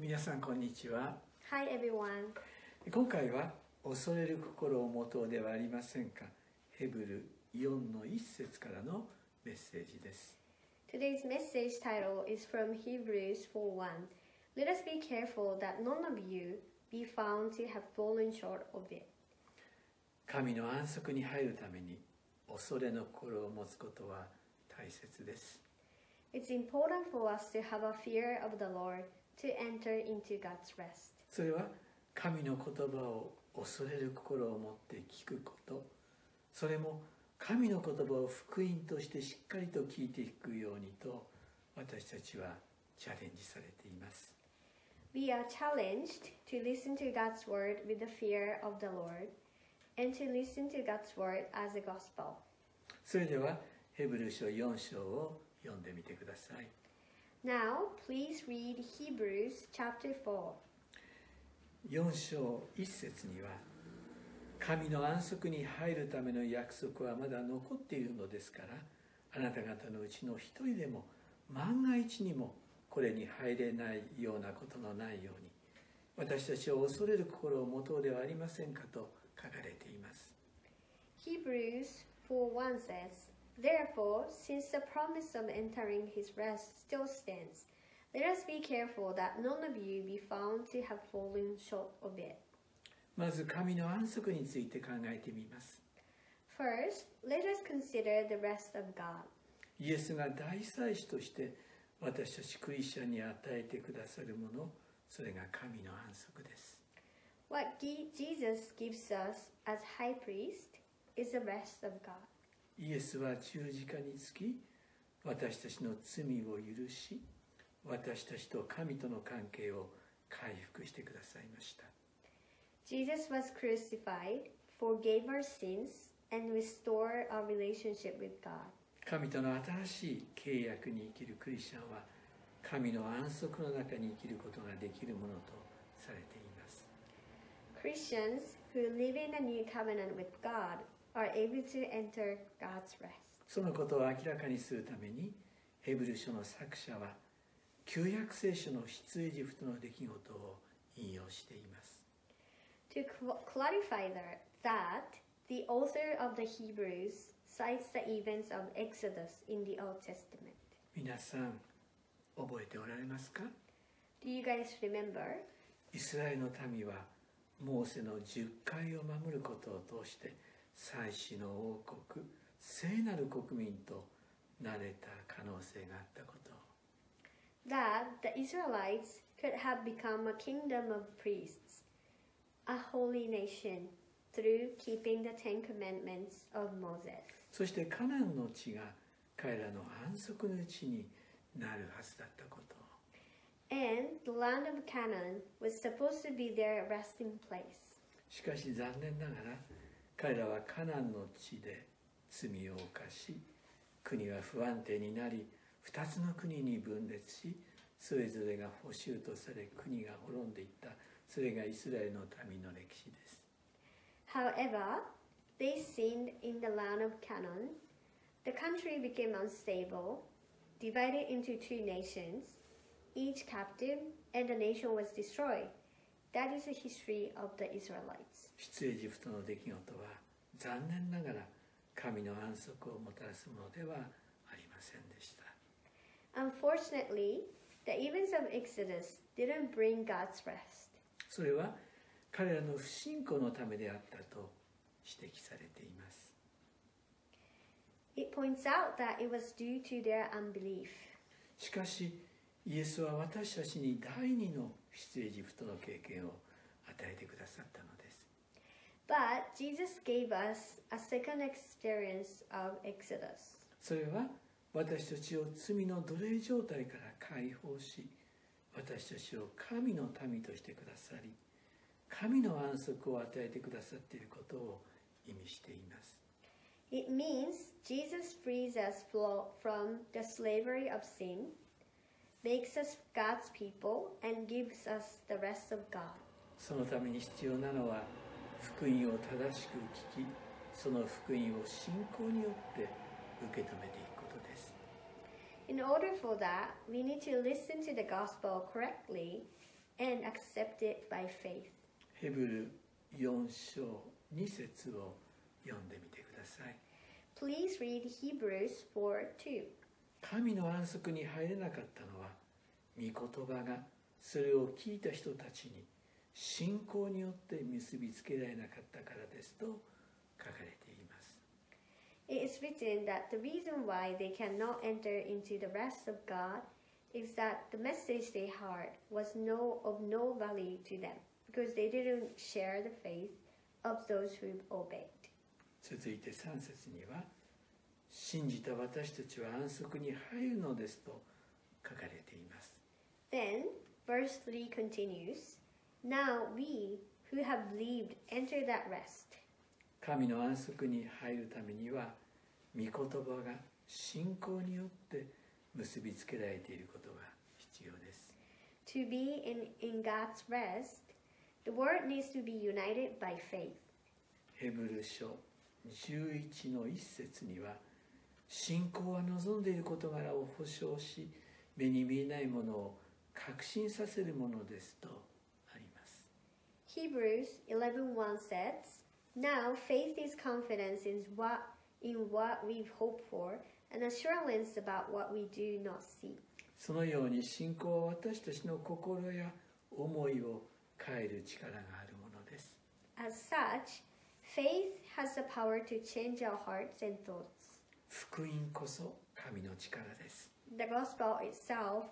皆さんこんにちは Hi everyone. 今回は恐れる心を持とうではありませんかヘブル4の1節からのメッセージです Today's message title is from Hebrews 4:1. Let us be careful that none of you be found to have fallen short of it. 神の安息に入るために恐れの心を持つことは大切です It's important for us to have a fear of the Lord to enter into God's rest. それは神の言葉を恐れる心を持って聞くことそれも神の言葉を福音としてしっかりと聞いていくようにと私たちはチャレンジされています We are challenged to listen to God's word with the fear of the Lord and to listen to God's word as a gospel. それではヘブル書4章を読んでみてください Now, please read Hebrews chapter 4. 4章1節には神の安息に入るための約束はまだ残っているのですからあなた方のうちの一人でも万が一にもこれに入れないようなことのないように私たちを恐れる心を持とうではありませんかと書かれています Hebrews 4:1 says, Therefore, since the promise of entering his rest still stands, let us be careful that none of you be found to have fallen short of it. まず神の安息について考えてみます First, let us consider the rest of God. イエスが大祭司として私たちクリスチャンに与えてくださるものそれが神の安息です What Ge- Jesus gives us as high priest is the rest of God. イエスは十字架につき私たちの罪を許し私たちと神との関係を回復してくださいました Jesus was crucified, forgave our sins, and restored our relationship with God. 神との新しい契約に生きるクリスチャンは神の安息の中に生きることができるものとされています Christians who live in a new covenant with God are able to enter God's rest. そのことを明らかにするためにヘブル書の作者は旧約聖書の出エジプトの出来事を引用しています To cl- clarify that, that, the author of the Hebrews cites the events of Exodus in the Old Testament. 皆さん覚えておられますか Do you guys remember? イスラエルの民はモーセの十回を守ることを通して祭司の王国聖なる国民となれた可能性があったことを That the Israelites could have become a kingdom of priests, a holy nation, through keeping the Ten Commandments of Moses. そしてカナンの地が彼らの安息の地になるはずだったことを And the land of Canaan was supposed to be their resting place. しかし残念ながら彼らはカナンの地で罪を犯し国は不安定になり二つの国に分裂しそれぞれが捕囚とされ国が滅んでいったそれがイスラエルの民の歴史です However, they sinned in the land of Canaan. The country became unstable, divided into two nations, each captive, and the nation was destroyed. That is the history of the Israelites. 出エジプトの出来事は残念ながら神の安息をもたらすものではありませんでした Unfortunately, the events of Exodus didn't bring God's rest. それは彼らの不信仰のためであったと指摘されています It points out that it was due to their unbelief. しかしイエスは私たちに第二の出エジプトの経験を与えてくださったのです But Jesus gave us a second experience of Exodus. それは私たちを罪の奴隷状態から解放し私たちを神の民としてくださり神の安息を与えてくださっていることを意味しています It means Jesus frees us from the slavery of sin, makes us God's people, and gives us the rest of God. そのために必要なのは福音を正しく聞きその福音を信仰によって受け止めていくことです In order for that, we need to listen to the gospel correctly and accept it by faith. ヘブル4章2節を読んでみてください Please read Hebrews 4 2. 神の安息に入れなかったのは御言葉がそれを聞いた人たちに信仰によって結びつけられなかったからですと書かれています It is written that the reason why they cannot enter into the rest of God is that the message they heard was no of no value to them because they didn't share the faith of those who obeyed. 続いて3節には信じた私たちは安息に入るのですと書かれています Then, verse 3 continues Now we who have believed enter that rest. 神の安息に入るためには御言葉が信仰によって結びつけられていることが必要です To be in, in God's rest, the word needs to be united by faith. ヘブル書11の一節には信仰は望んでいる事柄を保証し目に見えないものを確信させるものですと Hebrews 11:1 says, "Now faith is confidence in what in what we hope for, and assurance about what we do not see." そのように信仰は私たちの心や思いを変える力があるものです As such, faith has the power to change our hearts and thoughts. 福音こそ神の力です The gospel itself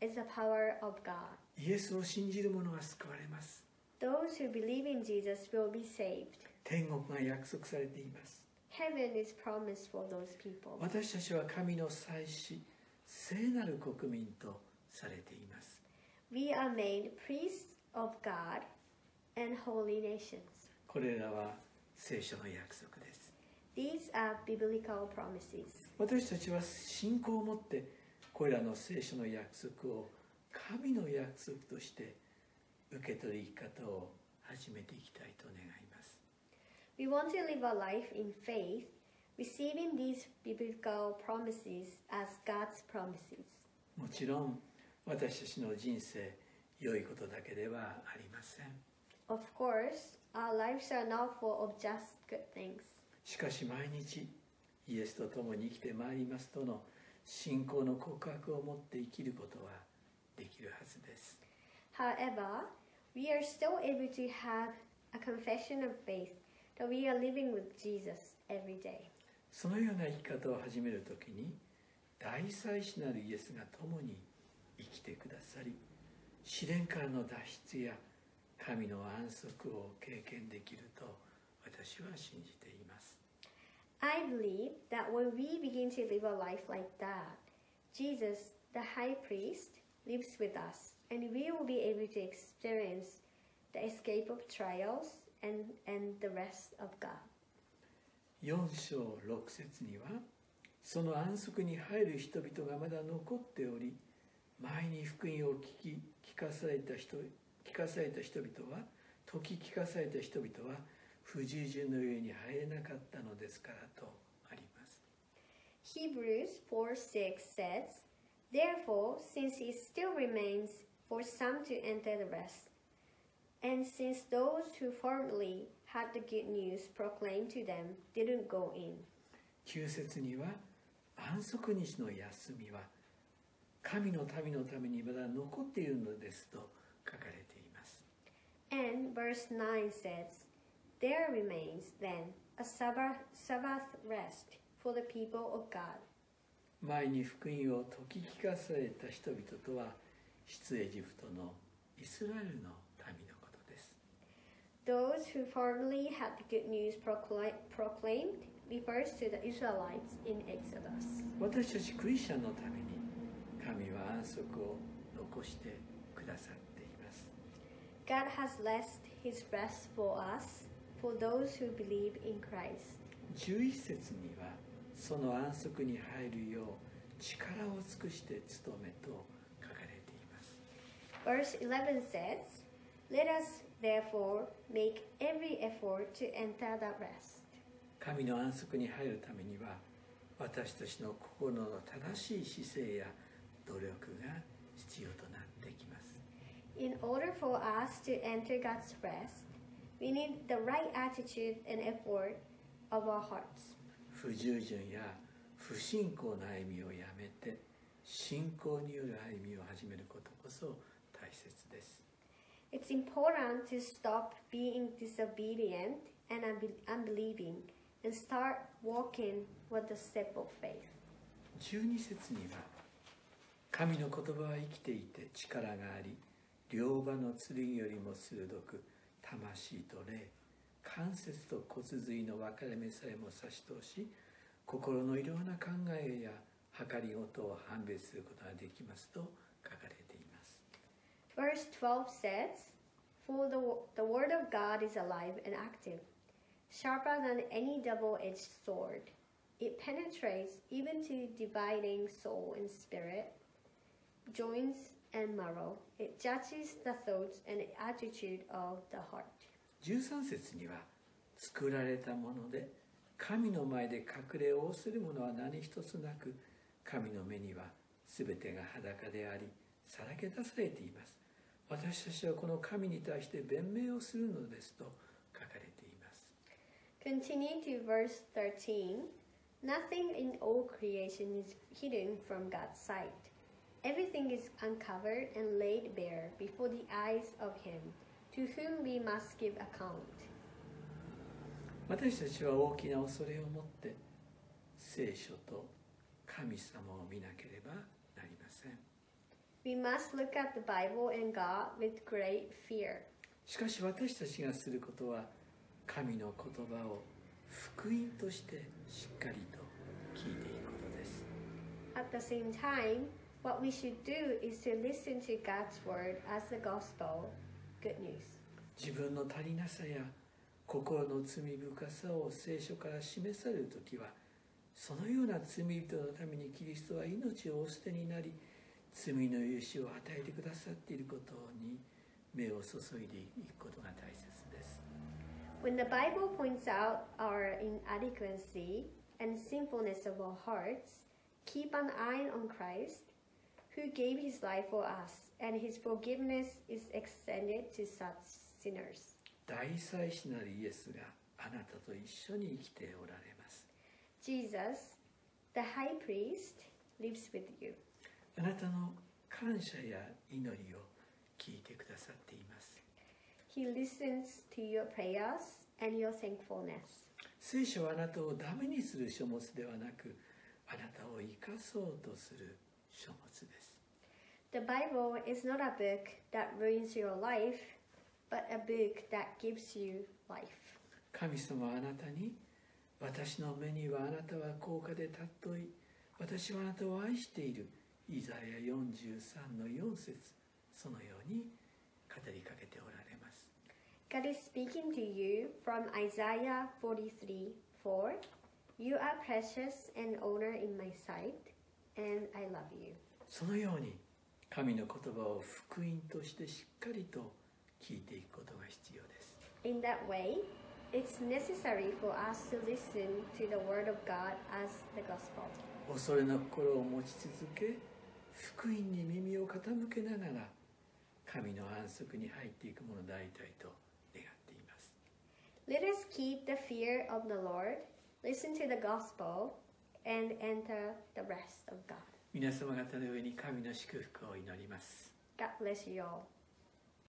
is the power of God. イエスを信じる者が救われます Those who believe in Jesus will be saved. 天国が約束されています Heaven is promised for those people. 私たちは神の祭司聖なる国民とされています We are made priests of God and holy nations. これらは聖書の約束です These are biblical promises. 私たちは信仰を持ってこれらの聖書の約束を神の約束として受け取る生き方を始めていきたいと願います We want to live a life in faith, receiving these biblical promises as God's promises. もちろん私たちの人生良いことだけではありません Of course, our lives are not full of just good things. しかし毎日イエスと共に生きてまいりますとの信仰の告白を持って生きることはできるはずです However, we are still able to have a confession of faith that we are living with Jesus every day. そのような生き方を始めるときに大祭司なるイエスが共に生きてくださり試練からの脱出や神の安息を経験できると私は信じています I believe that when we begin to live a life like that, Jesus, the high priest, lives with us, and we will be able to experience the escape of trials and, and the rest of God. 4章6節にはその安息に入る人々がまだ残っており前に福音を聞き聞かされた人聞かされた人々は時聞かされた人々は不従順の上に入れなかったのですからとあります Hebrews 4 6 says, Therefore, since it still remains for some to enter the rest, and since those who formerly had the good news proclaimed to them didn't go in, 9節には安息日の休みは神の民のためにまだ残っているのですと書かれています and verse 9 says, There remains then a Sabbath, Sabbath rest for the people of God. 前に福音を解き聞かされた人々とは 出エジプトのイスラエルの民のことです Those who formerly had the good news procla- proclaimed refers to the Israelites in Exodus. 私たちクリスチャンのために神は安息を残してくださっています God has left his rest for us, for those who believe in Christ. 11節にはその安息に入るよう力を尽くして努めと Verse 11 says, Let us therefore make every effort to enter that rest. 神の安息に入るためには私たちの心の正しい姿勢や努力が必要となってきます In order for us to enter God's rest, we need the right attitude and effort of our hearts. 不従順や不信仰の歩みをやめて信仰による歩みを始めることこそ12節には神の言葉は生きていて力があり両刃の剣よりも鋭く魂と霊関節と骨髄の分かれ目さえも差し通し心のいろんな考えや計りごとを判別することができますと書かれています。Verse 12 says, For the, the word of God is alive and active, sharper than any double edged sword. It penetrates even to dividing soul and spirit, joints and marrow. It judges the thoughts and attitude of the heart. 13節には作られたもので神の前で隠れをするものは何一つなく神の目には全てが裸でありさらけ出されています 私たちはこの神に対して弁明をするのですと書かれています Continue to verse 13. Nothing in all creation is hidden from God's sight. Everything is uncovered and laid bare before the eyes of Him, to whom we must give account. 私たちは大きな恐れを持って聖書と神様を見なければ We must look at the Bible and God with great fear. しかし私たちがすることは神の言葉を福音としてしっかりと聞いていくことです At the same time, what we should do is to listen to God's word as the gospel, good news. 自分の足りなさや心の罪深さを聖書から示される時はそのような罪人のためにキリストは命をお捨てになり罪の許しを与えてくださっていることに目を注いでいくことが大切です When the Bible points out our inadequacy and sinfulness of our hearts, keep an eye on Christ, who gave his life for us, and his forgiveness is extended to such sinners. 大祭司なるイエスがあなたと一緒に生きておられます Jesus, the high priest, lives with you. あなたの感謝や祈りを聞いてくださっています He listens to your prayers and your thankfulness. 聖書はあなたをダメにする書物ではなくあなたを生かそうとする書物です The Bible is not a book that ruins your life, but a book that gives you life. 神様はあなたに私の目にはあなたは高価で尊い私はあなたを愛しているイザヤ43の4節そのように語りかけておられます God is speaking to you from Isaiah 43 4. You are precious and honor in my sight, and I love you. そのように神の言葉を福音としてしっかりと聞いていくことが必要です In that way, it's necessary for us to listen to the Word of God as the gospel. 恐れの心を持ち続け福音に耳を傾けながら神の安息に入っていくものでありたいと願っています Let us keep the fear of the Lord, listen to the gospel, and enter the rest of God. 皆様方の上に神の祝福を祈ります God bless you all.